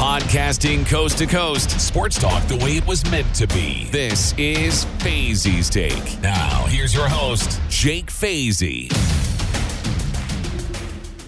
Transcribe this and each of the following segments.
Podcasting coast to coast. Sports talk the way it was meant to be. This is Fazy's Take. Now, here's your host, Jake Fazy.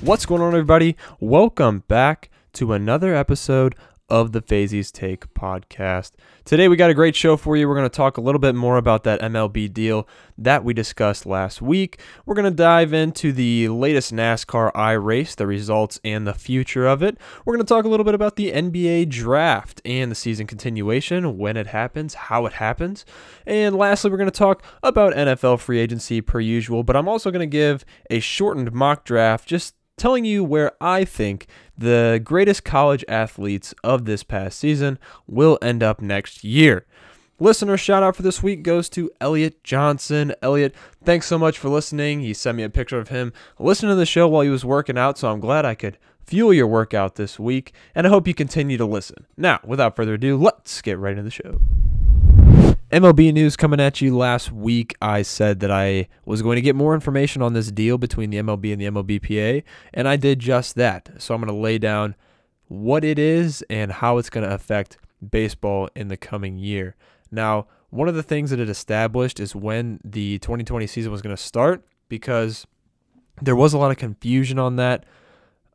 What's going on, everybody? Welcome back to another episode of the Fazy's Take podcast. Today, we got a great show for you. We're going to talk a little bit more about that MLB deal that we discussed last week. We're going to dive into the latest NASCAR iRace, the results, and the future of it. We're going to talk a little bit about the NBA draft and the season continuation, when it happens, how it happens. And lastly, we're going to talk about NFL free agency per usual, but I'm also going to give a shortened mock draft just telling you where I think the greatest college athletes of this past season will end up next year. Listener shout out for this week goes to Elliot Johnson. Elliot, thanks so much for listening. He sent me a picture of him listening to the show while he was working out, so I'm glad I could fuel your workout this week, and I hope you continue to listen. Now, without further ado, let's get right into the show. MLB news coming at you last week. I said that I was going to get more information on this deal between the MLB and the MLBPA, and I did just that. So I'm going to lay down what it is and how it's going to affect baseball in the coming year. Now, one of the things that it established is when the 2020 season was going to start because there was a lot of confusion on that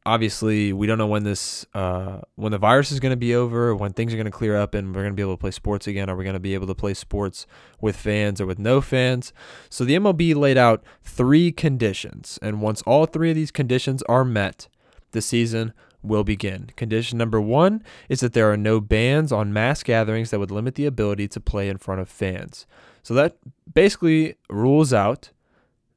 obviously we don't know when this uh, when the virus is going to be over when things are going to clear up and we're going to be able to play sports again. Are we going to be able to play sports with fans or with no fans? So the mlb laid out three conditions and once all three of these conditions are met the season will begin. Condition number one is that there are no bans on mass gatherings that would limit the ability to play in front of fans. So that basically rules out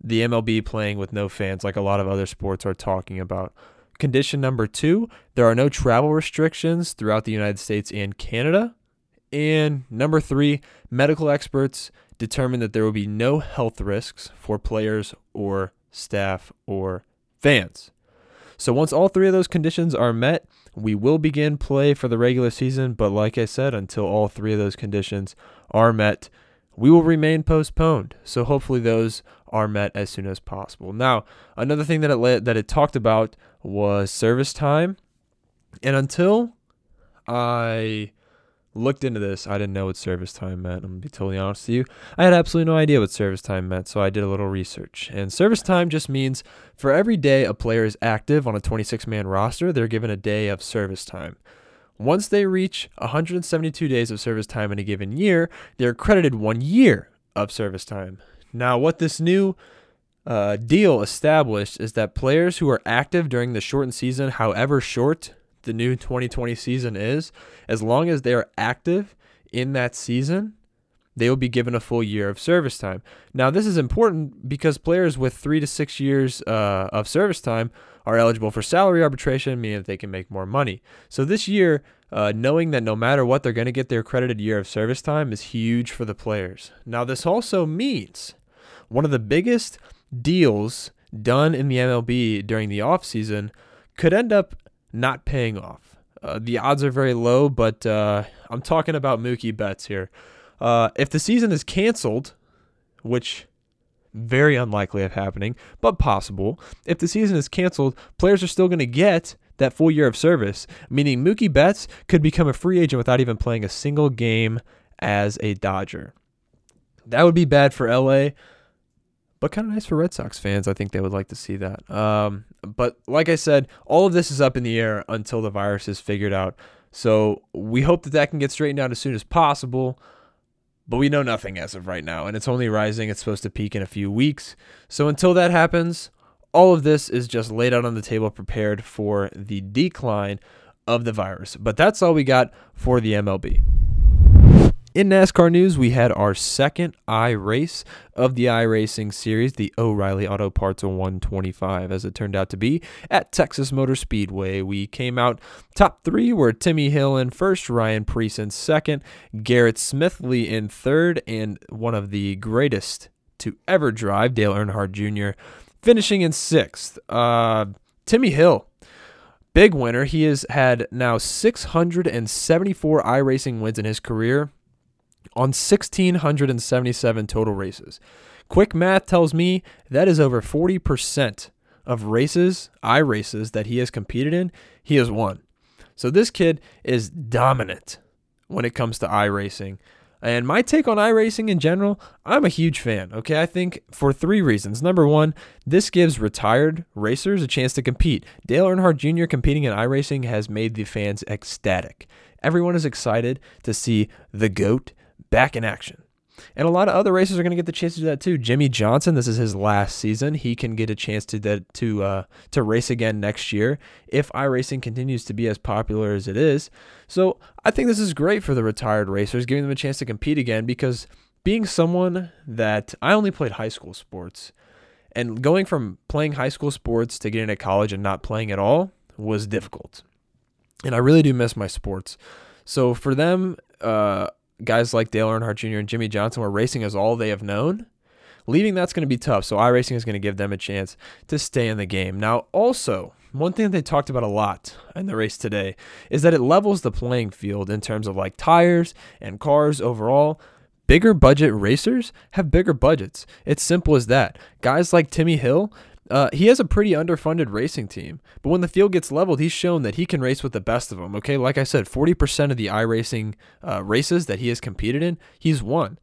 the MLB playing with no fans, like a lot of other sports are talking about. Condition number two there are no travel restrictions throughout the United States and Canada. And number three, medical experts determine that there will be no health risks for players or staff or fans. So once all three of those conditions are met, we will begin play for the regular season. But like I said, until all three of those conditions are met, we will remain postponed. So hopefully those are met as soon as possible. Now, another thing that it that it talked about was service time, and until I looked into this, I didn't know what service time meant. I'm gonna be totally honest with you. I had absolutely no idea what service time meant, so I did a little research. And service time just means for every day a player is active on a 26 man roster, they're given a day of service time. Once they reach 172 days of service time in a given year, they're credited one year of service time. Now, what this new uh, deal established is that players who are active during the shortened season, however short the new 2020 season is, as long as they are active in that season, they will be given a full year of service time. Now, this is important because players with three to six years uh, of service time are eligible for salary arbitration, meaning that they can make more money. So this year, uh, knowing that no matter what, they're going to get their accredited year of service time is huge for the players. Now, this also means one of the biggest deals done in the MLB during the offseason could end up not paying off. Uh, the odds are very low, but uh, I'm talking about Mookie Betts here. Uh, if the season is canceled, which very unlikely of happening, but possible. If the season is canceled, players are still going to get that full year of service, meaning Mookie Betts could become a free agent without even playing a single game as a Dodger. That would be bad for LA, but kind of nice for Red Sox fans. I think they would like to see that. Um, but like I said, all of this is up in the air until the virus is figured out. So we hope that that can get straightened out as soon as possible but we know nothing as of right now, and it's only rising. It's supposed to peak in a few weeks. So until that happens, all of this is just laid out on the table, prepared for the decline of the virus. But that's all we got for the MLB. In NASCAR news, we had our second iRace of the iRacing series, the O'Reilly Auto Parts 125, as it turned out to be, at Texas Motor Speedway. We came out top three were Timmy Hill in first, Ryan Preece in second, Garrett Smithley in third, and one of the greatest to ever drive, Dale Earnhardt Jr., finishing in sixth. Uh, Timmy Hill big winner. He has had now 674 iRacing wins in his career on 1,677 total races. Quick math tells me that is over 40% of races, I races that he has competed in, he has won. So this kid is dominant when it comes to i racing. And my take on iRacing in general, I'm a huge fan. Okay, I think for three reasons. Number one, this gives retired racers a chance to compete. Dale Earnhardt Jr. competing in iRacing has made the fans ecstatic. Everyone is excited to see the GOAT back in action. And a lot of other racers are going to get the chance to do that too. Jimmie Johnson, this is his last season. He can get a chance to that to uh, to race again next year if iRacing continues to be as popular as it is. So I think this is great for the retired racers, giving them a chance to compete again. Because being someone that I only played high school sports, and going from playing high school sports to getting to college and not playing at all was difficult. And I really do miss my sports. So for them, uh, guys like Dale Earnhardt Jr. and Jimmie Johnson where racing is all they have known, leaving that's going to be tough. So iRacing is going to give them a chance to stay in the game. Now, also, one thing they talked about a lot in the race today is that it levels the playing field in terms of like tires and cars overall. Bigger budget racers have bigger budgets. It's simple as that. Guys like Timmy Hill, uh, he has a pretty underfunded racing team, but when the field gets leveled, he's shown that he can race with the best of them. Okay, like I said, 40% of the iRacing uh, races that he has competed in, he's won.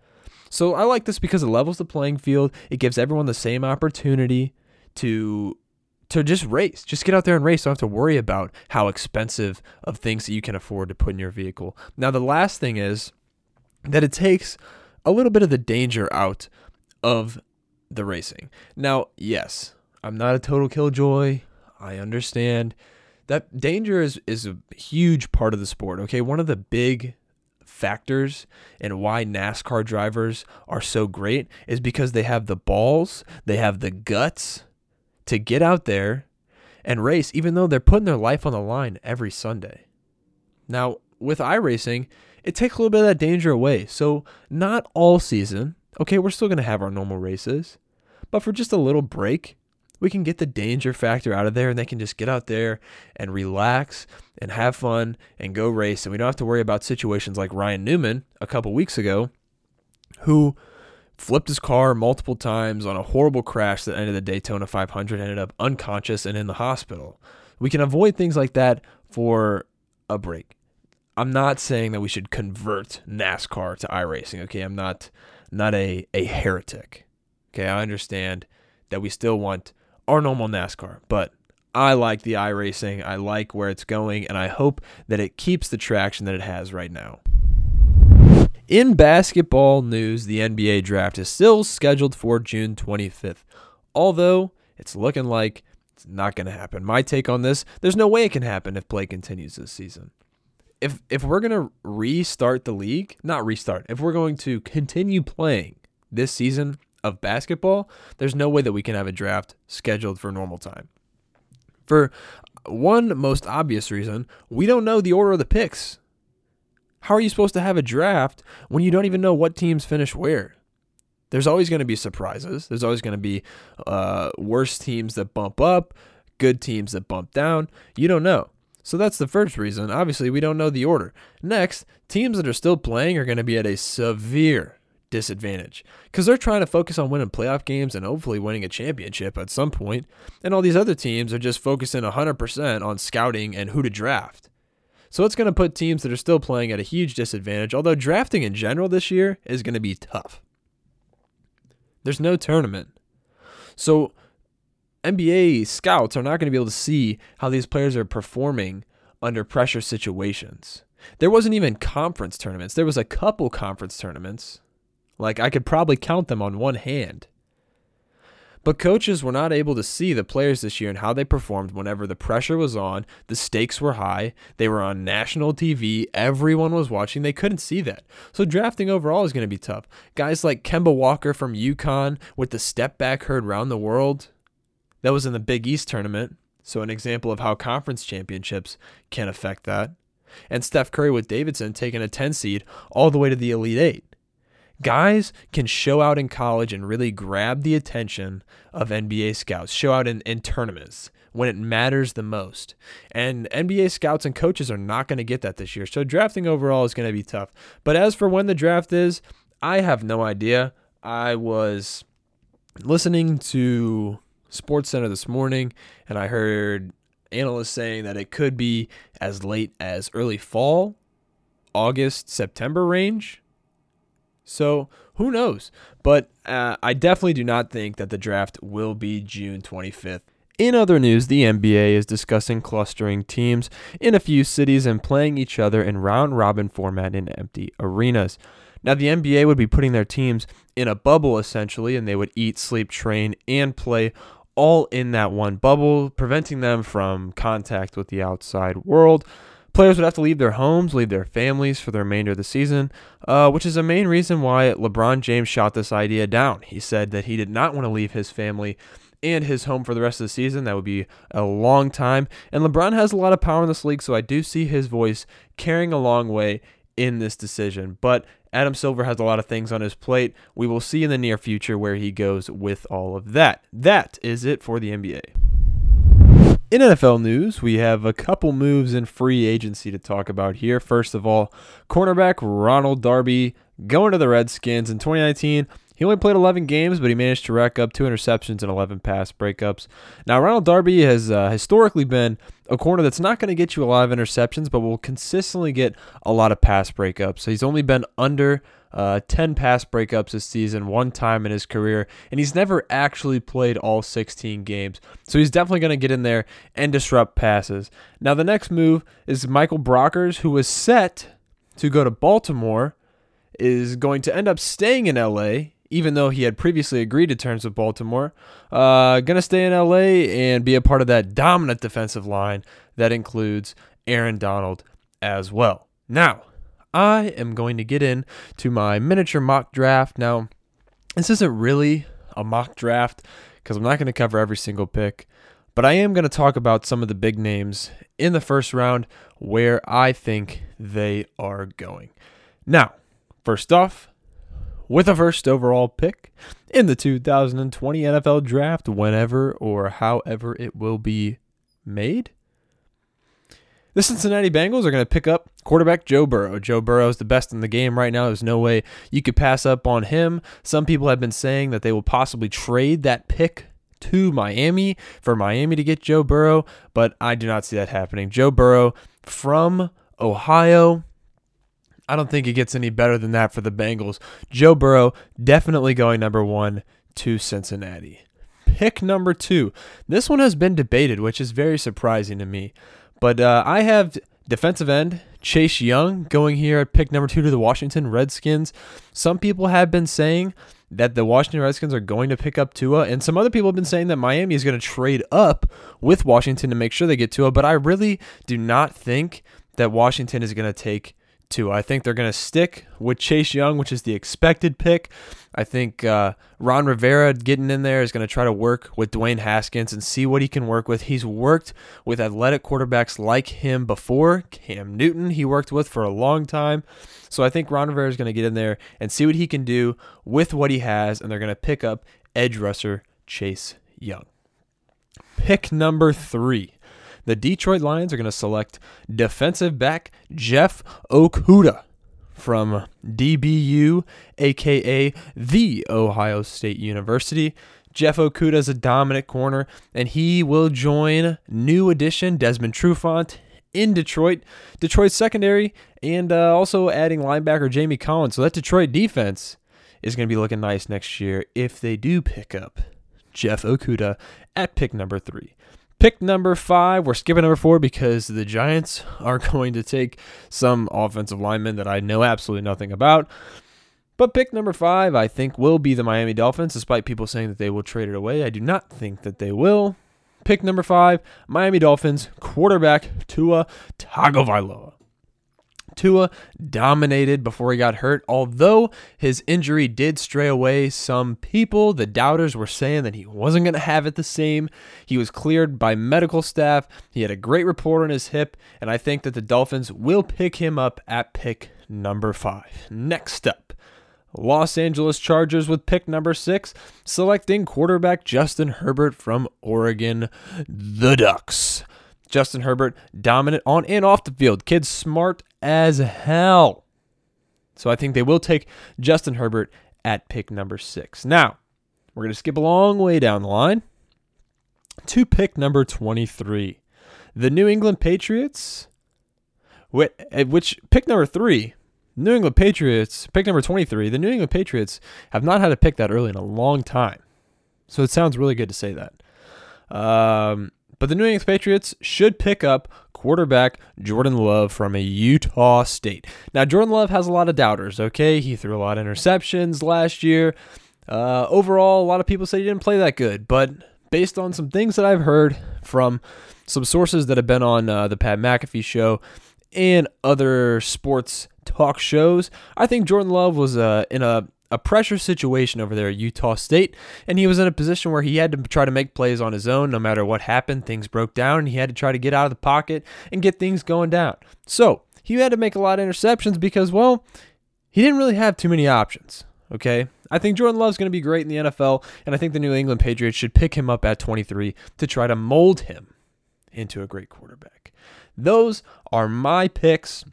So I like this because it levels the playing field. It gives everyone the same opportunity to to just race. Just get out there and race. Don't have to worry about how expensive of things that you can afford to put in your vehicle. Now the last thing is that it takes a little bit of the danger out of the racing. Now, yes, I'm not a total killjoy. I understand that danger is, is a huge part of the sport. Okay. One of the big factors and why NASCAR drivers are so great is because they have the balls, they have the guts to get out there and race, even though they're putting their life on the line every Sunday. Now, with iRacing, it takes a little bit of that danger away. So, not all season. Okay, we're still going to have our normal races, but for just a little break, we can get the danger factor out of there and they can just get out there and relax and have fun and go race. And we don't have to worry about situations like Ryan Newman a couple weeks ago, who flipped his car multiple times on a horrible crash that ended the Daytona 500, ended up unconscious and in the hospital. We can avoid things like that for a break. I'm not saying that we should convert NASCAR to iRacing, okay? I'm not not a, a heretic. Okay, I understand that we still want our normal NASCAR. But I like the iRacing. I like where it's going, and I hope that it keeps the traction that it has right now. In basketball news, the NBA draft is still scheduled for June 25th, although it's looking like it's not going to happen. My take on this there's no way it can happen if play continues this season. If, if we're going to restart the league, not restart, if we're going to continue playing this season of basketball, there's no way that we can have a draft scheduled for normal time. For one most obvious reason, we don't know the order of the picks. How are you supposed to have a draft when you don't even know what teams finish where? There's always going to be surprises. There's always going to be uh, worse teams that bump up, good teams that bump down. You don't know. So that's the first reason. Obviously, we don't know the order. Next, teams that are still playing are going to be at a severe disadvantage because they're trying to focus on winning playoff games and hopefully winning a championship at some point. And all these other teams are just focusing 100% on scouting and who to draft. So it's going to put teams that are still playing at a huge disadvantage, although drafting in general this year is going to be tough. There's no tournament. So NBA scouts are not going to be able to see how these players are performing under pressure situations. There wasn't even conference tournaments. There was a couple conference tournaments, like I could probably count them on one hand. But coaches were not able to see the players this year and how they performed whenever the pressure was on, the stakes were high, they were on national TV, everyone was watching, they couldn't see that. So drafting overall is going to be tough. Guys like Kemba Walker from UConn with the step back heard round the world, that was in the Big East tournament. So an example of how conference championships can affect that. And Steph Curry with Davidson taking a 10 seed all the way to the Elite 8 guys can show out in college and really grab the attention of NBA scouts, show out in, in tournaments when it matters the most. And NBA scouts and coaches are not going to get that this year. So drafting overall is going to be tough. But as for when the draft is, I have no idea. I was listening to Sports Center this morning and I heard analysts saying that it could be as late as early fall, August, September range. So who knows? But uh, I definitely do not think that the draft will be June 25th. In other news, the NBA is discussing clustering teams in a few cities and playing each other in round robin format in empty arenas. Now, the NBA would be putting their teams in a bubble essentially, and they would eat, sleep, train, and play all in that one bubble, preventing them from contact with the outside world. Players would have to leave their homes, leave their families for the remainder of the season, uh, which is a main reason why LeBron James shot this idea down. He said that he did not want to leave his family and his home for the rest of the season. That would be a long time. And LeBron has a lot of power in this league, so I do see his voice carrying a long way in this decision. But Adam Silver has a lot of things on his plate. We will see in the near future where he goes with all of that. That is it for the NBA. In NFL news, we have a couple moves in free agency to talk about here. First of all, cornerback Ronald Darby going to the Redskins in 2019. He only played 11 games, but he managed to rack up two interceptions and 11 pass breakups. Now, Ronald Darby has uh, historically been a corner that's not going to get you a lot of interceptions, but will consistently get a lot of pass breakups. So he's only been under uh, 10 pass breakups this season, one time in his career, and he's never actually played all 16 games. So he's definitely going to get in there and disrupt passes. Now, the next move is Michael Brockers, who was set to go to Baltimore, is going to end up staying in LA even though he had previously agreed to terms with Baltimore. Uh, gonna stay in LA and be a part of that dominant defensive line that includes Aaron Donald as well. Now, I am going to get in to my miniature mock draft. Now, this isn't really a mock draft because I'm not going to cover every single pick, but I am going to talk about some of the big names in the first round where I think they are going. Now, first off, with a first overall pick in the 2020 NFL Draft, whenever or however it will be made. The Cincinnati Bengals are going to pick up quarterback Joe Burrow. Joe Burrow is the best in the game right now. There's no way you could pass up on him. Some people have been saying that they will possibly trade that pick to Miami for Miami to get Joe Burrow, but I do not see that happening. Joe Burrow from Ohio I don't think it gets any better than that for the Bengals. Joe Burrow definitely going number one to Cincinnati. Pick number two. This one has been debated, which is very surprising to me. But uh, I have defensive end Chase Young going here at pick number two to the Washington Redskins. Some people have been saying that the Washington Redskins are going to pick up Tua, and some other people have been saying that Miami is going to trade up with Washington to make sure they get Tua. But I really do not think that Washington is going to take Tua. I think they're going to stick with Chase Young, which is the expected pick. I think uh, Ron Rivera getting in there is going to try to work with Dwayne Haskins and see what he can work with. He's worked with athletic quarterbacks like him before. Cam Newton, he worked with for a long time. So I think Ron Rivera is going to get in there and see what he can do with what he has, and they're going to pick up edge rusher Chase Young. Pick number three the Detroit Lions are going to select defensive back Jeff Okudah from DBU, aka the Ohio State University. Jeff Okudah is a dominant corner, and he will join new addition Desmond Trufant in Detroit. Detroit's secondary, and uh, also adding linebacker Jamie Collins. So that Detroit defense is going to be looking nice next year if they do pick up Jeff Okudah at pick number three. Pick number five, we're skipping number four because the Giants are going to take some offensive linemen that I know absolutely nothing about. But pick number five, I think, will be the Miami Dolphins, despite people saying that they will trade it away. I do not think that they will. Pick number five, Miami Dolphins quarterback Tua Tagovailoa. Tua dominated before he got hurt. Although his injury did stray away, some people, the doubters, were saying that he wasn't going to have it the same. He was cleared by medical staff. He had a great report on his hip, and I think that the Dolphins will pick him up at pick number five. Next up. Los Angeles Chargers with pick number six, selecting quarterback Justin Herbert from Oregon, the Ducks. Justin Herbert dominant on and off the field. Kid's smart as hell. So I think they will take Justin Herbert at pick number six. Now, we're going to skip a long way down the line to pick number 23. The New England Patriots, eh, which pick number three, New England Patriots, pick number 23, the New England Patriots have not had a pick that early in a long time. So it sounds really good to say that. Um, but the New England Patriots should pick up quarterback Jordan Love from a Utah State. Now, Jordan Love has a lot of doubters, okay? He threw a lot of interceptions last year. Uh, overall, a lot of people say he didn't play that good, but based on some things that I've heard from some sources that have been on uh, the Pat McAfee show and other sports talk shows. I think Jordan Love was uh, in a, a pressure situation over there at Utah State, and he was in a position where he had to try to make plays on his own no matter what happened. Things broke down, and he had to try to get out of the pocket and get things going down. So he had to make a lot of interceptions because, well, he didn't really have too many options. Okay. I think Jordan Love's going to be great in the NFL, and I think the New England Patriots should pick him up at 23 to try to mold him into a great quarterback. Those are my picks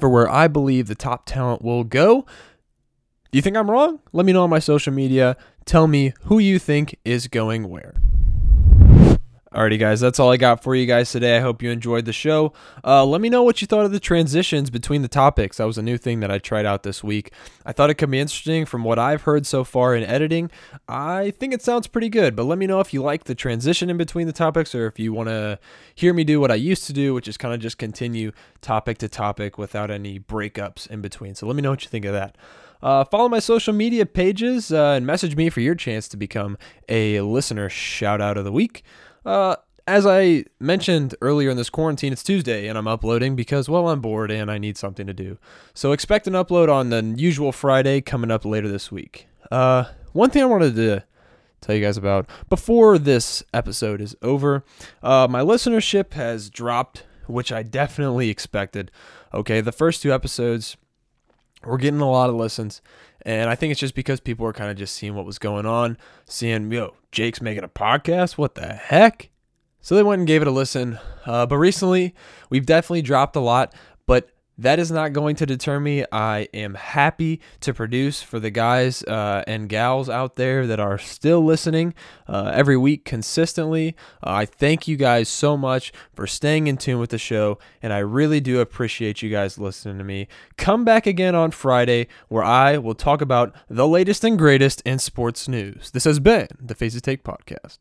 for where I believe the top talent will go. You think I'm wrong? Let me know on my social media. Tell me who you think is going where. Alrighty, guys, that's all I got for you guys today. I hope you enjoyed the show. Uh, let me know what you thought of the transitions between the topics. That was a new thing that I tried out this week. I thought it could be interesting from what I've heard so far in editing. I think it sounds pretty good, but let me know if you like the transition in between the topics or if you want to hear me do what I used to do, which is kind of just continue topic to topic without any breakups in between. So let me know what you think of that. Uh, follow my social media pages uh, and message me for your chance to become a listener shout out of the week. Uh, as I mentioned earlier in this quarantine, it's Tuesday and I'm uploading because, well, I'm bored and I need something to do. So expect an upload on the usual Friday coming up later this week. Uh, one thing I wanted to tell you guys about before this episode is over, uh, my listenership has dropped, which I definitely expected. Okay, the first two episodes, we're getting a lot of listens. And I think it's just because people were kind of just seeing what was going on, seeing, yo, Jake's making a podcast. What the heck? So they went and gave it a listen. Uh, but recently, we've definitely dropped a lot. That is not going to deter me. I am happy to produce for the guys uh, and gals out there that are still listening uh, every week consistently. Uh, I thank you guys so much for staying in tune with the show, and I really do appreciate you guys listening to me. Come back again on Friday where I will talk about the latest and greatest in sports news. This has been the Fazy's Take Podcast.